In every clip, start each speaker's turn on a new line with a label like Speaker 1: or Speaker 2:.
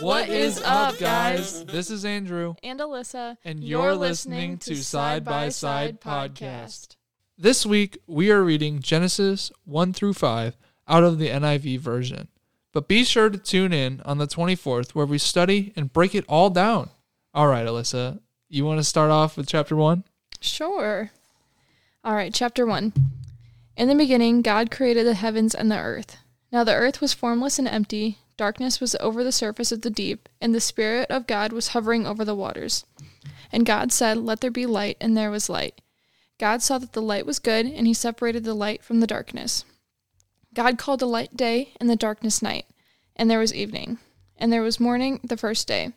Speaker 1: What is up, guys? This is Andrew,
Speaker 2: and Alyssa,
Speaker 1: and you're, listening to Side by Side Podcast. This week, we are reading Genesis 1 through 5 out of the NIV version. But be sure to tune in on the 24th where we study and break it all down. All right, Alyssa, you want to start off with chapter 1?
Speaker 2: Sure. All right, chapter 1. In the beginning, God created the heavens and the earth. Now the earth was formless and empty Darkness was over the surface of the deep, and the Spirit of God was hovering over the waters. And God said, Let there be light, and there was light. God saw that the light was good, and he separated the light from the darkness. God called the light day, and the darkness night. And there was evening. And there was morning the first day.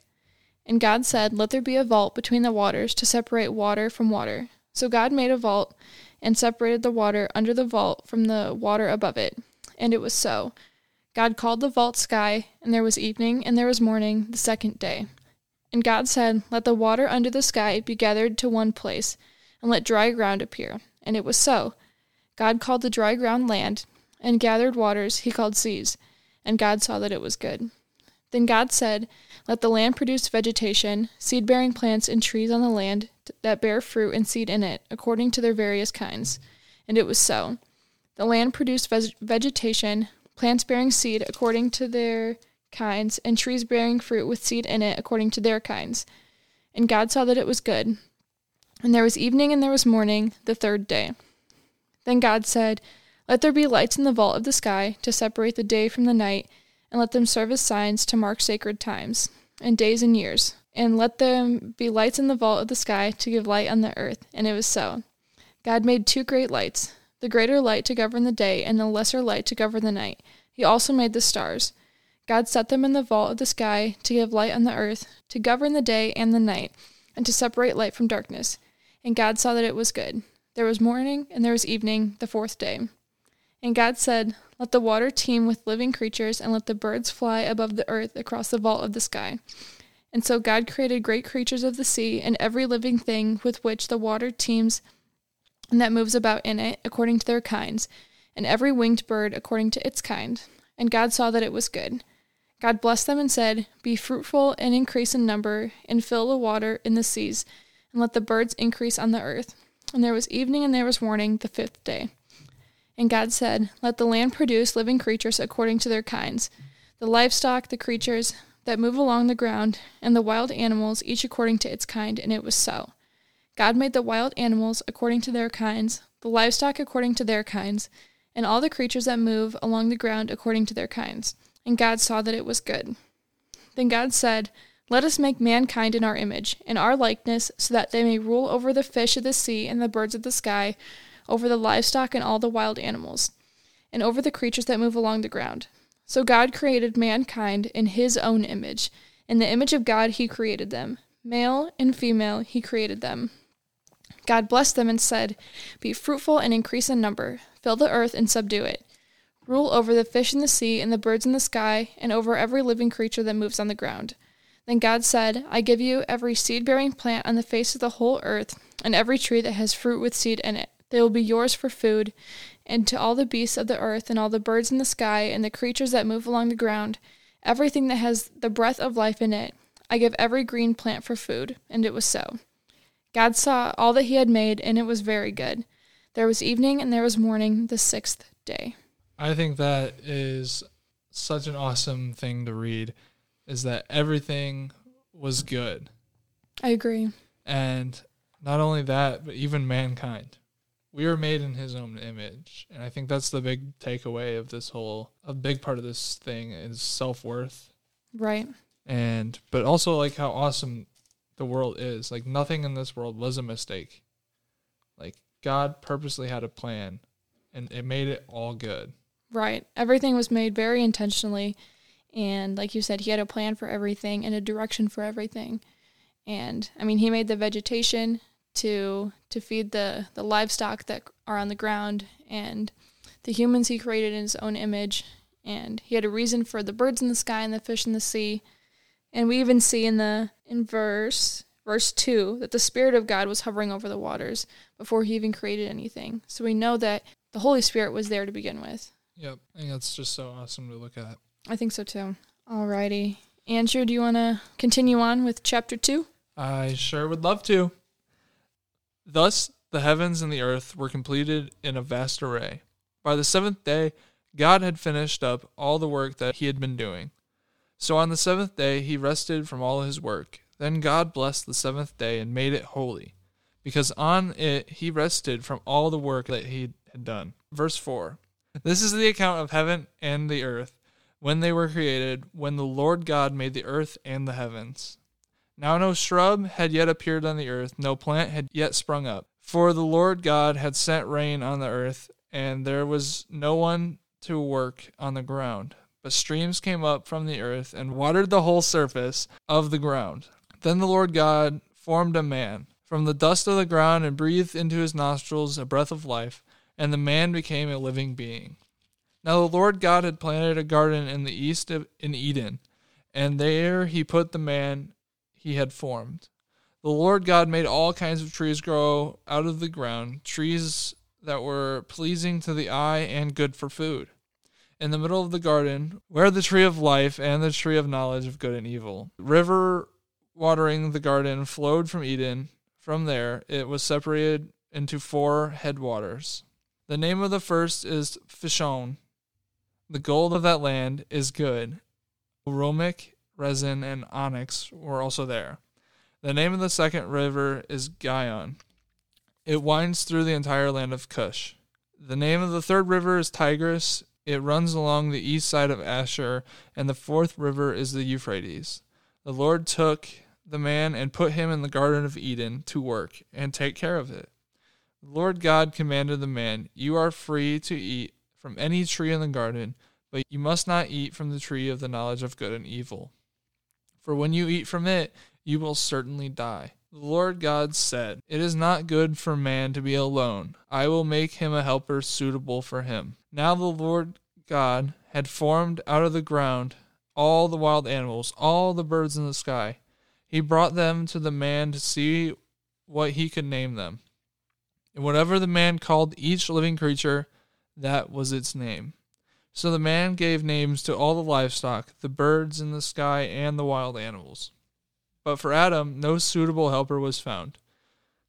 Speaker 2: And God said, Let there be a vault between the waters to separate water from water. So God made a vault, and separated the water under the vault from the water above it. And it was so. God called the vault sky, and there was evening, and there was morning, the second day. And God said, Let the water under the sky be gathered to one place, and let dry ground appear. And it was so. God called the dry ground land, and gathered waters he called seas. And God saw that it was good. Then God said, Let the land produce vegetation, seed bearing plants and trees on the land that bear fruit and seed in it, according to their various kinds. And it was so. The land produced vegetation, plants bearing seed according to their kinds, and trees bearing fruit with seed in it according to their kinds. And God saw that it was good. And there was evening and there was morning, the third day. Then God said, Let there be lights in the vault of the sky to separate the day from the night, and let them serve as signs to mark sacred times, and days and years. And let them be lights in the vault of the sky to give light on the earth. And it was so. God made two great lights the greater light to govern the day, and the lesser light to govern the night. He also made the stars. God set them in the vault of the sky to give light on the earth, to govern the day and the night, and to separate light from darkness. And God saw that it was good. There was morning, and there was evening, the fourth day. And God said, Let the water teem with living creatures, and let the birds fly above the earth across the vault of the sky. And so God created great creatures of the sea, and every living thing with which the water teems and that moves about in it according to their kinds, and every winged bird according to its kind. And God saw that it was good. God blessed them and said, Be fruitful and increase in number, and fill the water in the seas, and let the birds increase on the earth. And there was evening and there was morning, the fifth day. And God said, Let the land produce living creatures according to their kinds, the livestock, the creatures that move along the ground, and the wild animals, each according to its kind. And it was so. God made the wild animals according to their kinds, the livestock according to their kinds, and all the creatures that move along the ground according to their kinds. And God saw that it was good. Then God said, Let us make mankind in our image, in our likeness, so that they may rule over the fish of the sea and the birds of the sky, over the livestock and all the wild animals, and over the creatures that move along the ground. So God created mankind in his own image. In the image of God he created them. Male and female he created them. God blessed them and said, Be fruitful and increase in number, fill the earth and subdue it. Rule over the fish in the sea and the birds in the sky, and over every living creature that moves on the ground. Then God said, I give you every seed bearing plant on the face of the whole earth, and every tree that has fruit with seed in it. They will be yours for food, and to all the beasts of the earth, and all the birds in the sky, and the creatures that move along the ground, everything that has the breath of life in it, I give every green plant for food. And it was so. God saw all that he had made, and it was very good. There was evening and there was morning the sixth day.
Speaker 1: I think that is such an awesome thing to read, is that everything was good.
Speaker 2: I agree.
Speaker 1: And not only that, but even mankind. We were made in his own image. And I think that's the big takeaway of this whole a big part of this thing is self worth.
Speaker 2: Right.
Speaker 1: And but also like how awesome the world is. Like nothing in this world was a mistake. Like God purposely had a plan and it made it all good.
Speaker 2: Right. Everything was made very intentionally and like you said he had a plan for everything and a direction for everything. And I mean he made the vegetation to to feed the the livestock that are on the ground and the humans he created in his own image and he had a reason for the birds in the sky and the fish in the sea and we even see in the in verse verse 2 that the spirit of God was hovering over the waters before he even created anything. So we know that the Holy Spirit was there to begin with.
Speaker 1: Yep. I think that's just so awesome to look at.
Speaker 2: I think so too. Alrighty. Andrew, do you want to continue on with chapter 2?
Speaker 1: I sure would love to. Thus, the heavens and the earth were completed in a vast array. By the seventh day, God had finished up all the work that he had been doing. So on the seventh day, he rested from all his work. Then God blessed the seventh day and made it holy, because on it he rested from all the work that he had done. Verse 4 This is the account of heaven and the earth when they were created, when the Lord God made the earth and the heavens. Now no shrub had yet appeared on the earth, no plant had yet sprung up. For the Lord God had sent rain on the earth, and there was no one to work on the ground. But streams came up from the earth and watered the whole surface of the ground. Then the Lord God formed a man from the dust of the ground and breathed into his nostrils a breath of life, and the man became a living being. Now the Lord God had planted a garden in the east of, in Eden, and there he put the man he had formed. The Lord God made all kinds of trees grow out of the ground, trees that were pleasing to the eye and good for food. In the middle of the garden, where the tree of life and the tree of knowledge of good and evil, river watering the garden flowed from Eden. From there, it was separated into four headwaters. The name of the first is Pishon. The gold of that land is good. Aromatic, resin, and onyx were also there. The name of the second river is Gihon. It winds through the entire land of Cush. The name of the third river is Tigris. It runs along the east side of Ashur, and the fourth river is the Euphrates. The Lord took the man and put him in the Garden of Eden to work and take care of it. The Lord God commanded the man, You are free to eat from any tree in the garden, but you must not eat from the tree of the knowledge of good and evil. For when you eat from it, you will certainly die. The Lord God said, It is not good for man to be alone. I will make him a helper suitable for him. Now the Lord God had formed out of the ground all the wild animals, all the birds in the sky. He brought them to the man to see what he could name them. And whatever the man called each living creature, that was its name. So the man gave names to all the livestock, the birds in the sky, and the wild animals. But for Adam, no suitable helper was found.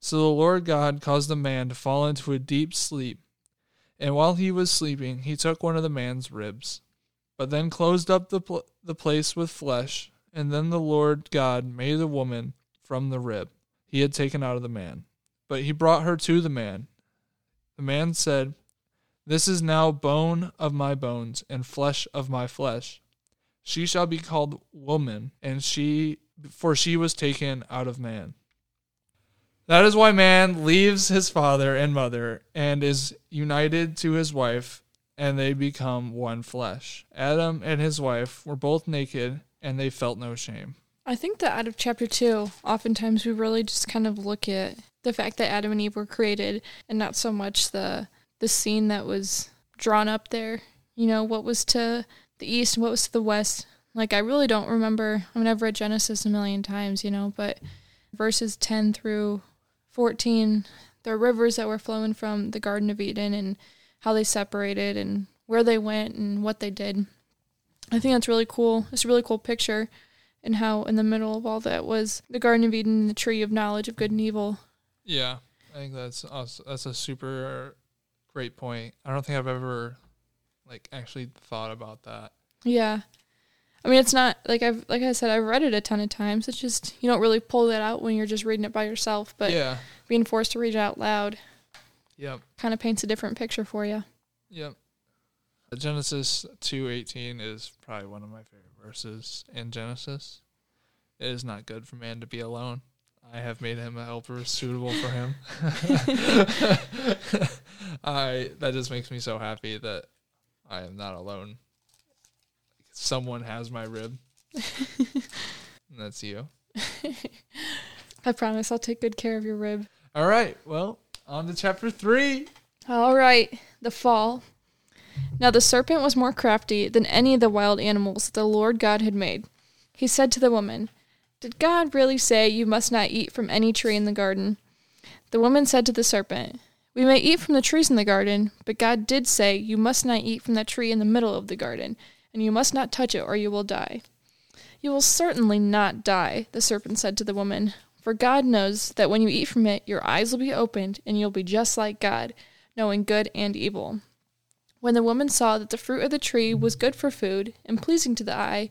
Speaker 1: So the Lord God caused the man to fall into a deep sleep. And while he was sleeping, he took one of the man's ribs, but then closed up the, pl- the place with flesh. And then the Lord God made the woman from the rib he had taken out of the man. But he brought her to the man. The man said, This is now bone of my bones and flesh of my flesh. She shall be called woman, and she for she was taken out of man. That is why man leaves his father and mother and is united to his wife, and they become one flesh. Adam and his wife were both naked, and they felt no shame.
Speaker 2: I think that out of chapter 2, oftentimes we really just kind of look at the fact that Adam and Eve were created and not so much the the scene that was drawn up there. You know, what was to the east and what was to the west. Like I really don't remember. I mean, I've read Genesis a million times, you know, but verses 10 through 14, there are rivers that were flowing from the Garden of Eden and how they separated and where they went and what they did. I think that's really cool. It's a really cool picture and how in the middle of all that was the Garden of Eden, and the tree of knowledge of good and evil.
Speaker 1: Yeah, I think that's awesome. that's a super great point. I don't think I've ever like actually thought about that.
Speaker 2: Yeah. I mean, it's not like I've like I said I've read it a ton of times. It's just you don't really pull that out when you're just reading it by yourself, but
Speaker 1: yeah,
Speaker 2: being forced to read it out loud
Speaker 1: yep,
Speaker 2: kind of paints a different picture for you.
Speaker 1: yep. Uh, Genesis two eighteen is probably one of my favorite verses in Genesis. It is not good for man to be alone. I have made him a helper suitable for him. I that just makes me so happy that I am not alone. Someone has my rib. and that's you.
Speaker 2: I promise I'll take good care of your rib.
Speaker 1: All right. Well, on to chapter 3.
Speaker 2: All right, the fall. Now the serpent was more crafty than any of the wild animals that the Lord God had made. He said to the woman, Did God really say you must not eat from any tree in the garden? The woman said to the serpent, We may eat from the trees in the garden, but God did say, You must not eat from that tree in the middle of the garden, and you must not touch it, or you will die. You will certainly not die, the serpent said to the woman, for God knows that when you eat from it, your eyes will be opened, and you'll be just like God, knowing good and evil. When the woman saw that the fruit of the tree was good for food, and pleasing to the eye,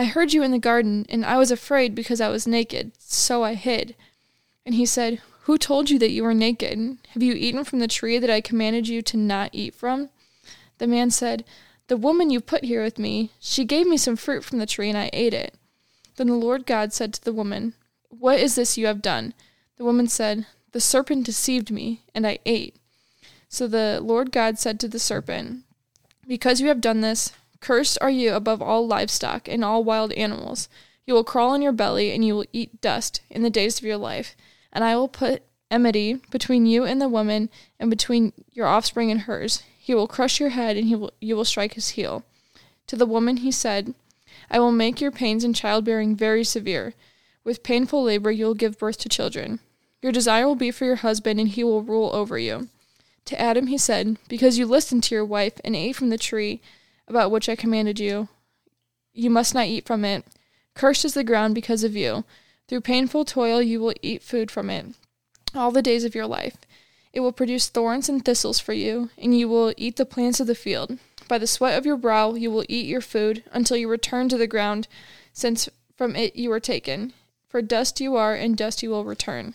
Speaker 2: I heard you in the garden, and I was afraid because I was naked, so I hid. And he said, Who told you that you were naked? Have you eaten from the tree that I commanded you to not eat from? The man said, The woman you put here with me, she gave me some fruit from the tree, and I ate it. Then the Lord God said to the woman, What is this you have done? The woman said, The serpent deceived me, and I ate. So the Lord God said to the serpent, Because you have done this, cursed are you above all livestock and all wild animals. You will crawl on your belly, and you will eat dust in the days of your life. And I will put enmity between you and the woman, and between your offspring and hers. He will crush your head, and he will, you will strike his heel. To the woman he said, I will make your pains in childbearing very severe. With painful labor you will give birth to children. Your desire will be for your husband, and he will rule over you. To Adam he said, Because you listened to your wife and ate from the tree about which I commanded you, you must not eat from it. Cursed is the ground because of you. Through painful toil you will eat food from it all the days of your life. It will produce thorns and thistles for you, and you will eat the plants of the field. By the sweat of your brow you will eat your food until you return to the ground, since from it you were taken. For dust you are, and dust you will return.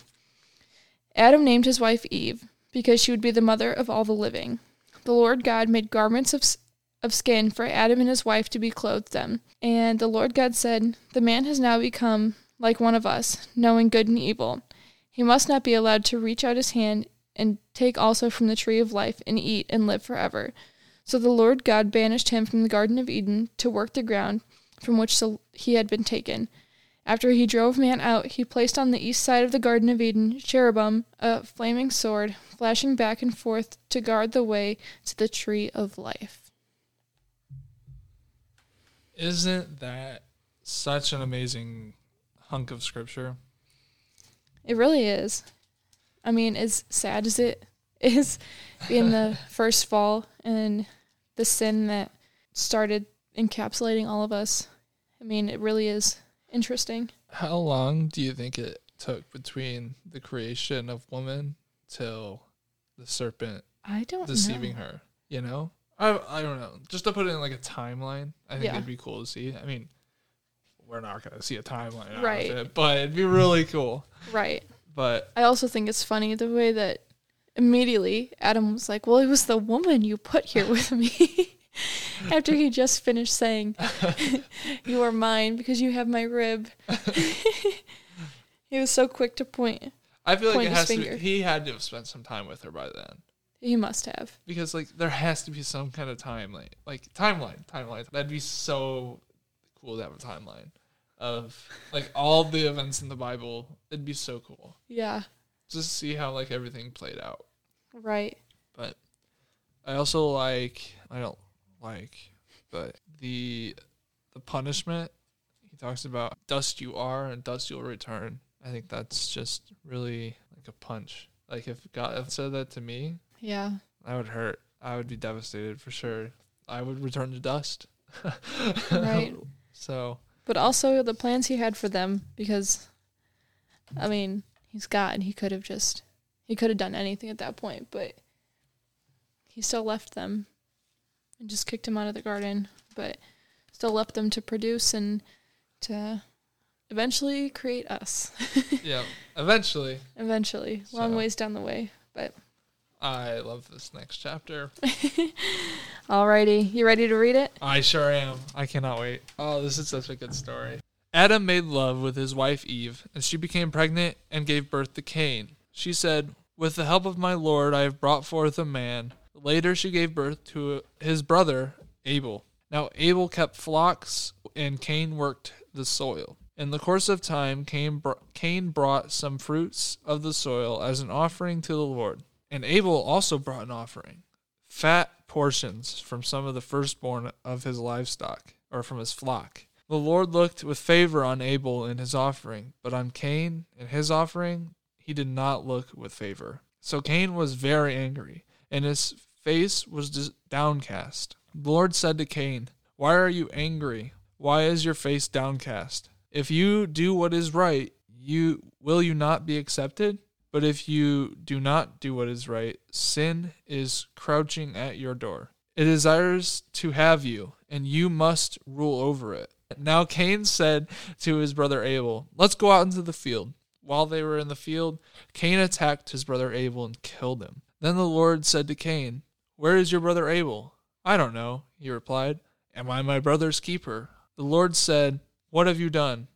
Speaker 2: Adam named his wife Eve, because she would be the mother of all the living. The Lord God made garments of, of skin for Adam and his wife to be clothed them. And the Lord God said, The man has now become like one of us, knowing good and evil. He must not be allowed to reach out his hand and take also from the tree of life and eat and live forever. So the Lord God banished him from the Garden of Eden to work the ground from which he had been taken. After he drove man out, he placed on the east side of the Garden of Eden cherubim, a flaming sword, flashing back and forth to guard the way to the tree of life.
Speaker 1: Isn't that such an amazing hunk of scripture?
Speaker 2: It really is. I mean, as sad as it is being the first fall and the sin that started encapsulating all of us. I mean, it really is interesting.
Speaker 1: How long do you think it took between the creation of woman till the serpent
Speaker 2: I don't
Speaker 1: deceiving
Speaker 2: know.
Speaker 1: her? You know, I I don't know. Just to put it in like a timeline, I think
Speaker 2: Yeah.
Speaker 1: it'd be cool to see. I mean, we're not gonna see a timeline, out
Speaker 2: Right.
Speaker 1: Of it, but it'd be really cool.
Speaker 2: Right.
Speaker 1: But
Speaker 2: I also think it's funny the way that immediately Adam was like, "Well, it was the woman you put here with me." After he just finished saying, "You are mine because you have my rib." he was so quick to point.
Speaker 1: I feel like
Speaker 2: Point
Speaker 1: it
Speaker 2: his
Speaker 1: has to.
Speaker 2: finger.
Speaker 1: Be, he had to have spent some time with her by then.
Speaker 2: He must have.
Speaker 1: because like there has to be some kind of timeline like timeline timeline that'd be so cool to have a timeline of like all the events in the bible it'd be so cool
Speaker 2: Yeah.
Speaker 1: just see how like everything played out
Speaker 2: Right.
Speaker 1: but i also like i don't like but the the punishment he talks about dust you are and dust you'll return i think that's just really like a punch like if god said that to me
Speaker 2: Yeah.
Speaker 1: That would hurt. I would be devastated for sure. I would return to dust.
Speaker 2: Right.
Speaker 1: So
Speaker 2: But also the plans he had for them because I mean, he's God. He could have just he could have done anything at that point, but he still left them and just kicked him out of the garden, but still left them to produce and to eventually create us.
Speaker 1: yeah, eventually,
Speaker 2: eventually, long
Speaker 1: So-
Speaker 2: ways down the way.
Speaker 1: I love this next chapter.
Speaker 2: Alrighty, you ready to read it?
Speaker 1: I sure am. I cannot wait. Oh, this is such a good story. Adam made love with his wife Eve, and she became pregnant and gave birth to Cain. She said, With the help of my Lord, I have brought forth a man. Later, she gave birth to his brother, Abel. Now, Abel kept flocks, and Cain worked the soil. In the course of time, Cain, br- Cain brought some fruits of the soil as an offering to the Lord. And Abel also brought an offering, fat portions from some of the firstborn of his livestock, or from his flock. The Lord looked with favor on Abel and his offering, but on Cain and his offering he did not look with favor. So Cain was very angry, and his face was downcast. The Lord said to Cain, Why are you angry? Why is your face downcast? If you do what is right, you will you not be accepted? But if you do not do what is right, sin is crouching at your door. It desires to have you, and you must rule over it. Now Cain said to his brother Abel, Let's go out into the field. While they were in the field, Cain attacked his brother Abel and killed him. Then the Lord said to Cain, Where is your brother Abel? I don't know, he replied. Am I my brother's keeper? The Lord said, what have you done?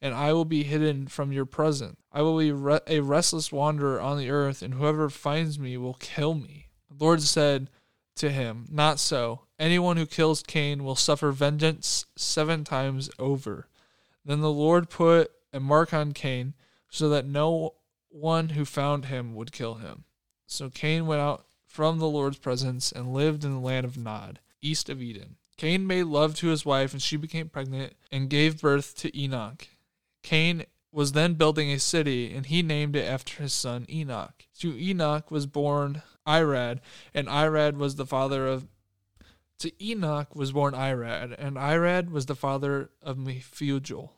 Speaker 1: and I will be hidden from your presence. I will be re- a restless wanderer on the earth, and whoever finds me will kill me. The Lord said to him, Not so. Anyone who kills Cain will suffer vengeance seven times over. Then the Lord put a mark on Cain, so that no one who found him would kill him. So Cain went out from the Lord's presence and lived in the land of Nod, east of Eden. Cain made love to his wife, and she became pregnant and gave birth to Enoch. Cain was then building a city, and he named it after his son Enoch. To Enoch was born Irad, and Irad was the father of. To Enoch was born Irad, and Irad was the father of Mehujael.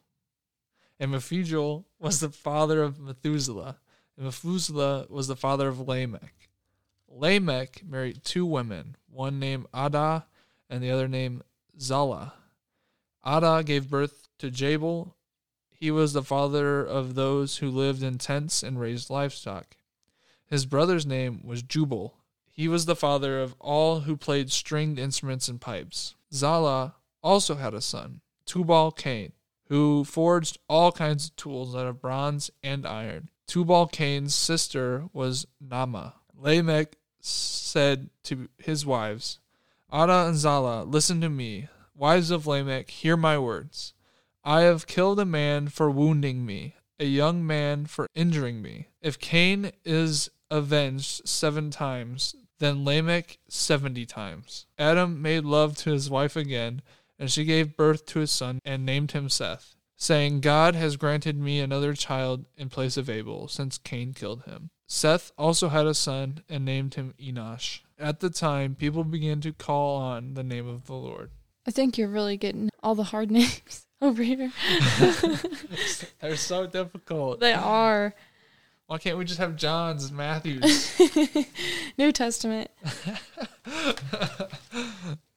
Speaker 1: And Mehujael was the father of Methuselah, and Methuselah was the father of Lamech. Lamech married two women, one named Adah and the other named Zillah. Adah gave birth to Jabal, he was the father of those who lived in tents and raised livestock. His brother's name was Jubal. He was the father of all who played stringed instruments and pipes. Zillah also had a son, Tubal Cain, who forged all kinds of tools out of bronze and iron. Tubal Cain's sister was Naamah. Lamech said to his wives, Adah and Zillah, listen to me. Wives of Lamech, hear my words. I have killed a man for wounding me, a young man for injuring me. If Cain is avenged seven times, then Lamech seventy times. Adam made love to his wife again, and she gave birth to a son and named him Seth, saying, God has granted me another child in place of Abel, since Cain killed him. Seth also had a son and named him Enosh. At the time, people began to call on the name of the Lord.
Speaker 2: I think you're really getting all the hard names over here.
Speaker 1: They're so difficult.
Speaker 2: They are.
Speaker 1: Why can't we just have John's and Matthews?
Speaker 2: New Testament.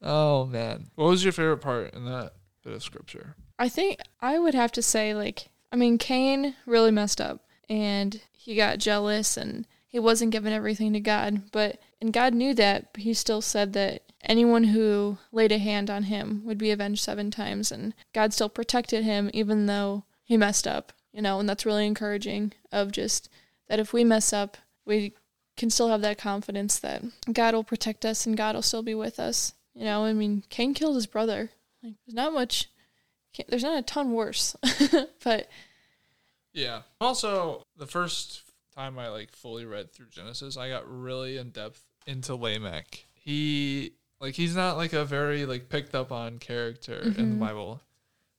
Speaker 1: oh man. What was your favorite part in that bit of scripture?
Speaker 2: I think I would have to say like I mean Cain really messed up and he got jealous and he wasn't giving everything to God, but and God knew that, but he still said that anyone who laid a hand on him would be avenged seven times and god still protected him even though he messed up you know and that's really encouraging of just that if we mess up we can still have that confidence that god will protect us and god will still be with us you know? I mean cain killed his brother. Like there's not much there's not a ton worse but
Speaker 1: yeah. Also the first time i like fully read through genesis i got really in depth into lamech. He like he's not like a very like picked up on character mm-hmm. in the mm-hmm. Bible,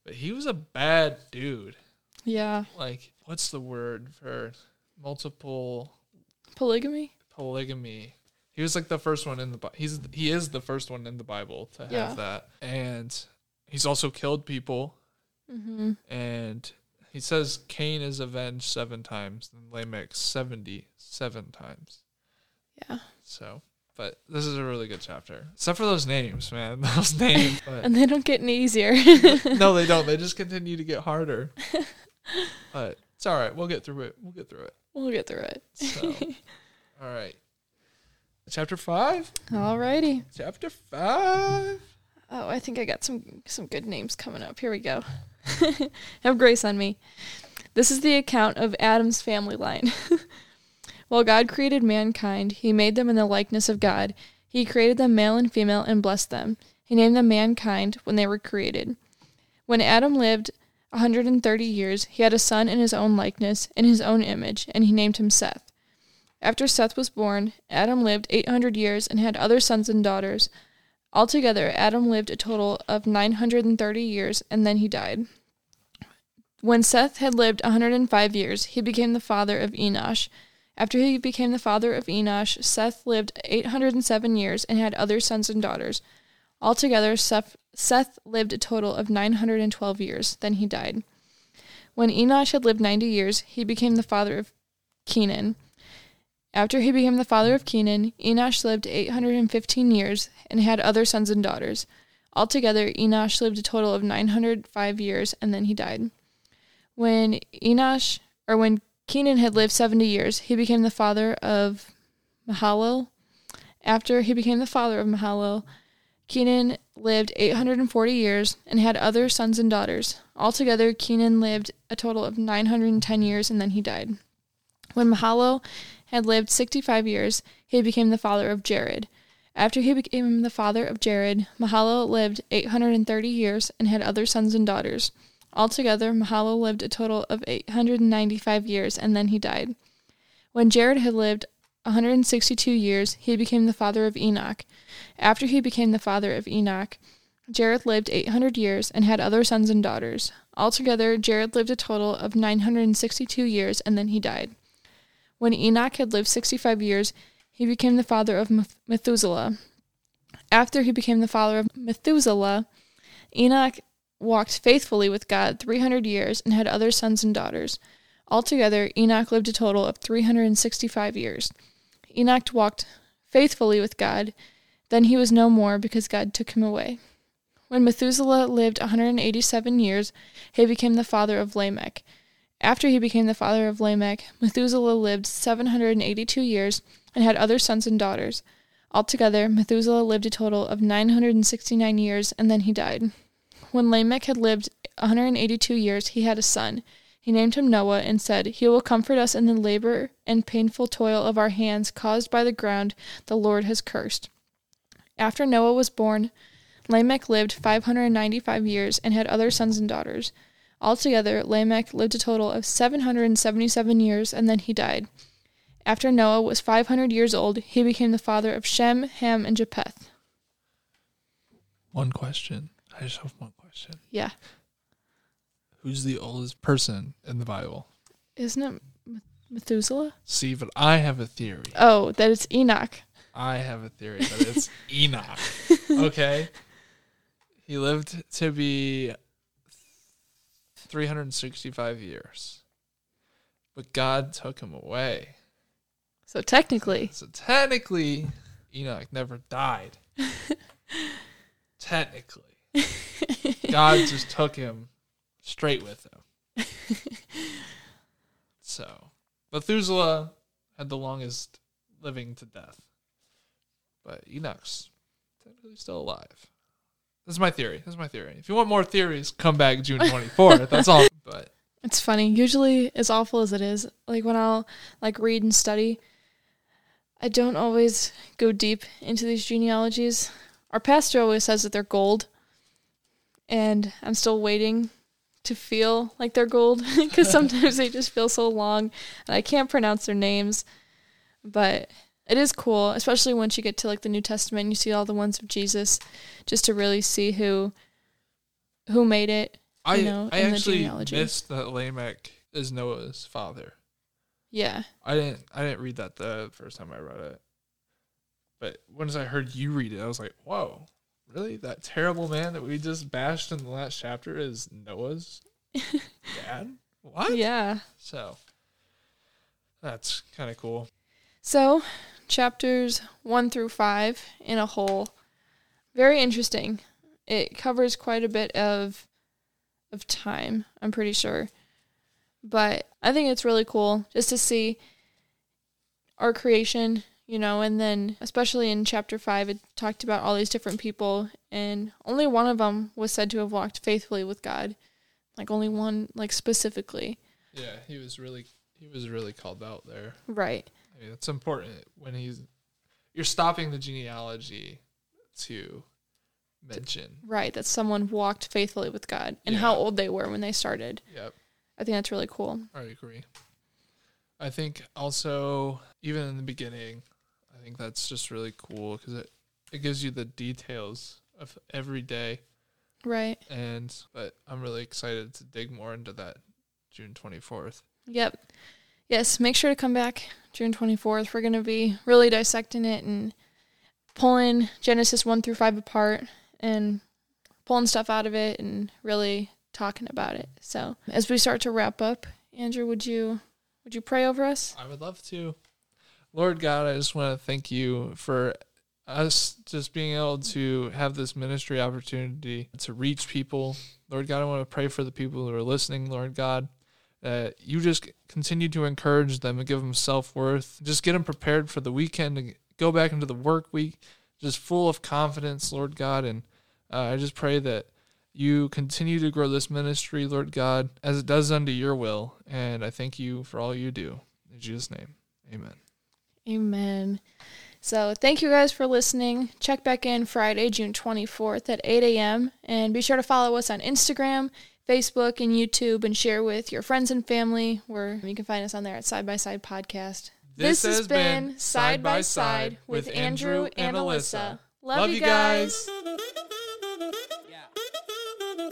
Speaker 1: but he was a bad dude.
Speaker 2: Yeah.
Speaker 1: Like what's the word for multiple
Speaker 2: polygamy?
Speaker 1: Polygamy. He was like the first one in the he's he is the first one in the Bible to have yeah. that, and he's also killed people. Mm-hmm. And he says Cain is avenged seven times, and Lamech seventy seven times.
Speaker 2: Yeah.
Speaker 1: So But this is a really good chapter, except for those names, man. Those names. But
Speaker 2: And they don't get any easier.
Speaker 1: no, they don't. They just continue to get harder. But it's all right. We'll get through it. We'll get through it.
Speaker 2: we'll get through it.
Speaker 1: So, all right. Chapter five.
Speaker 2: Alrighty.
Speaker 1: Chapter five.
Speaker 2: Oh, I think I got some some good names coming up. Here we go. Have grace on me. This is the account of Adam's family line. While God created mankind, he made them in the likeness of God. He created them male and female and blessed them. He named them mankind when they were created. When Adam lived a 130 years, he had a son in his own likeness, in his own image, and he named him Seth. After Seth was born, Adam lived 800 years and had other sons and daughters. Altogether, Adam lived a total of 930 years and then he died. When Seth had lived a 105 years, he became the father of Enosh. After he became the father of Enosh, Seth lived 807 years and had other sons and daughters. Altogether, Seth, Seth lived a total of 912 years. Then he died. When Enosh had lived 90 years, he became the father of Kenan. After he became the father of Kenan, Enosh lived 815 years and had other sons and daughters. Altogether, Enosh lived a total of 905 years and then he died. When Enosh, or when Kenan had lived 70 years, he became the father of Mahalalel. After he became the father of Mahalalel, Kenan lived 840 years and had other sons and daughters. Altogether, Kenan lived a total of 910 years and then he died. When Mahalalel had lived 65 years, he became the father of Jared. After he became the father of Jared, Mahalalel lived 830 years and had other sons and daughters. Altogether, Mahalalel lived a total of 895 years and then he died. When Jared had lived 162 years, he became the father of Enoch. After he became the father of Enoch, Jared lived 800 years and had other sons and daughters. Altogether, Jared lived a total of 962 years and then he died. When Enoch had lived 65 years, he became the father of Methuselah. After he became the father of Methuselah, Enoch walked faithfully with God 300 years and had other sons and daughters. Altogether, Enoch lived a total of 365 years. Enoch walked faithfully with God, then he was no more because God took him away. When Methuselah lived 187 years, he became the father of Lamech. After he became the father of Lamech, Methuselah lived 782 years and had other sons and daughters. Altogether, Methuselah lived a total of 969 years and then he died. When Lamech had lived 182 years, he had a son. He named him Noah and said, He will comfort us in the labor and painful toil of our hands caused by the ground the Lord has cursed. After Noah was born, Lamech lived 595 years and had other sons and daughters. Altogether, Lamech lived a total of 777 years and then he died. After Noah was 500 years old, he became the father of Shem, Ham, and Japheth.
Speaker 1: One question. I just have one question.
Speaker 2: Yeah.
Speaker 1: Who's the oldest person in the Bible?
Speaker 2: Isn't it Methuselah?
Speaker 1: See, but I have a theory.
Speaker 2: Oh, that it's Enoch.
Speaker 1: I have a theory that it's Enoch. Okay. He lived to be 365 years. But God took him away.
Speaker 2: So technically,
Speaker 1: So technically, Enoch never died. technically. God just took him straight with him. So, Methuselah had the longest living to death. But Enoch's technically still alive. This is my theory. This is my theory. If you want more theories, come back June 24th. That's all. But
Speaker 2: it's funny. Usually, as awful as it is, like when I'll like read and study, I don't always go deep into these genealogies. Our pastor always says that they're gold, and I'm still waiting to feel like they're gold because sometimes they just feel so long, and I can't pronounce their names. But it is cool, especially once you get to like the New Testament and you see all the ones of Jesus, just to really see who who made it.
Speaker 1: I,
Speaker 2: know,
Speaker 1: I actually missed that Lamech is Noah's father.
Speaker 2: Yeah.
Speaker 1: I didn't I didn't read that the first time I read it. But once I heard you read it, I was like, whoa, really? That terrible man that we just bashed in the last chapter is Noah's dad? What?
Speaker 2: Yeah.
Speaker 1: So that's kind of cool.
Speaker 2: So, chapters 1 through 5 in a whole. Very interesting. It covers quite a bit of of time, I'm pretty sure. But I think it's really cool just to see our creation, you know, and then especially in chapter 5 it talked about all these different people and only one of them was said to have walked faithfully with God. Like only one like specifically.
Speaker 1: Yeah, he was really he was really called out there.
Speaker 2: Right.
Speaker 1: I mean, it's important when he's you're stopping the genealogy to mention.
Speaker 2: Right, that someone walked faithfully with God and
Speaker 1: Yeah.
Speaker 2: how old they were when they started.
Speaker 1: Yep,
Speaker 2: I think that's really cool.
Speaker 1: I agree. I think also even in the beginning, think that's just really cool because it it gives you the details of every day,
Speaker 2: Right.
Speaker 1: and but I'm really excited to dig more into that June 24th.
Speaker 2: Yep. Yes, make sure to come back June 24th. We're going to be really dissecting it and pulling Genesis 1 through 5 apart and pulling stuff out of it and really talking about it. So, as we start to wrap up, Andrew, would you would you pray over us?
Speaker 1: I would love to. Lord God, I just want to thank you for us just being able to have this ministry opportunity to reach people. Lord God, I want to pray for the people who are listening, Lord God, that you just continue to encourage them and give them self worth. Just get them prepared for the weekend to go back into the work week, just full of confidence, Lord God. And uh, I just pray that you continue to grow this ministry, Lord God, as it does unto your will. And I thank you for all you do. In Jesus' name, amen.
Speaker 2: Amen. So thank you guys for listening. Check back in Friday, June 24th at 8 a.m. And be sure to follow us on Instagram, Facebook, and YouTube and share with your friends and family where you can find us on there at Side by Side Podcast.
Speaker 1: This, this has been, Side by Side with Andrew and Alyssa.
Speaker 2: Love, Love you guys.
Speaker 1: guys. Yeah.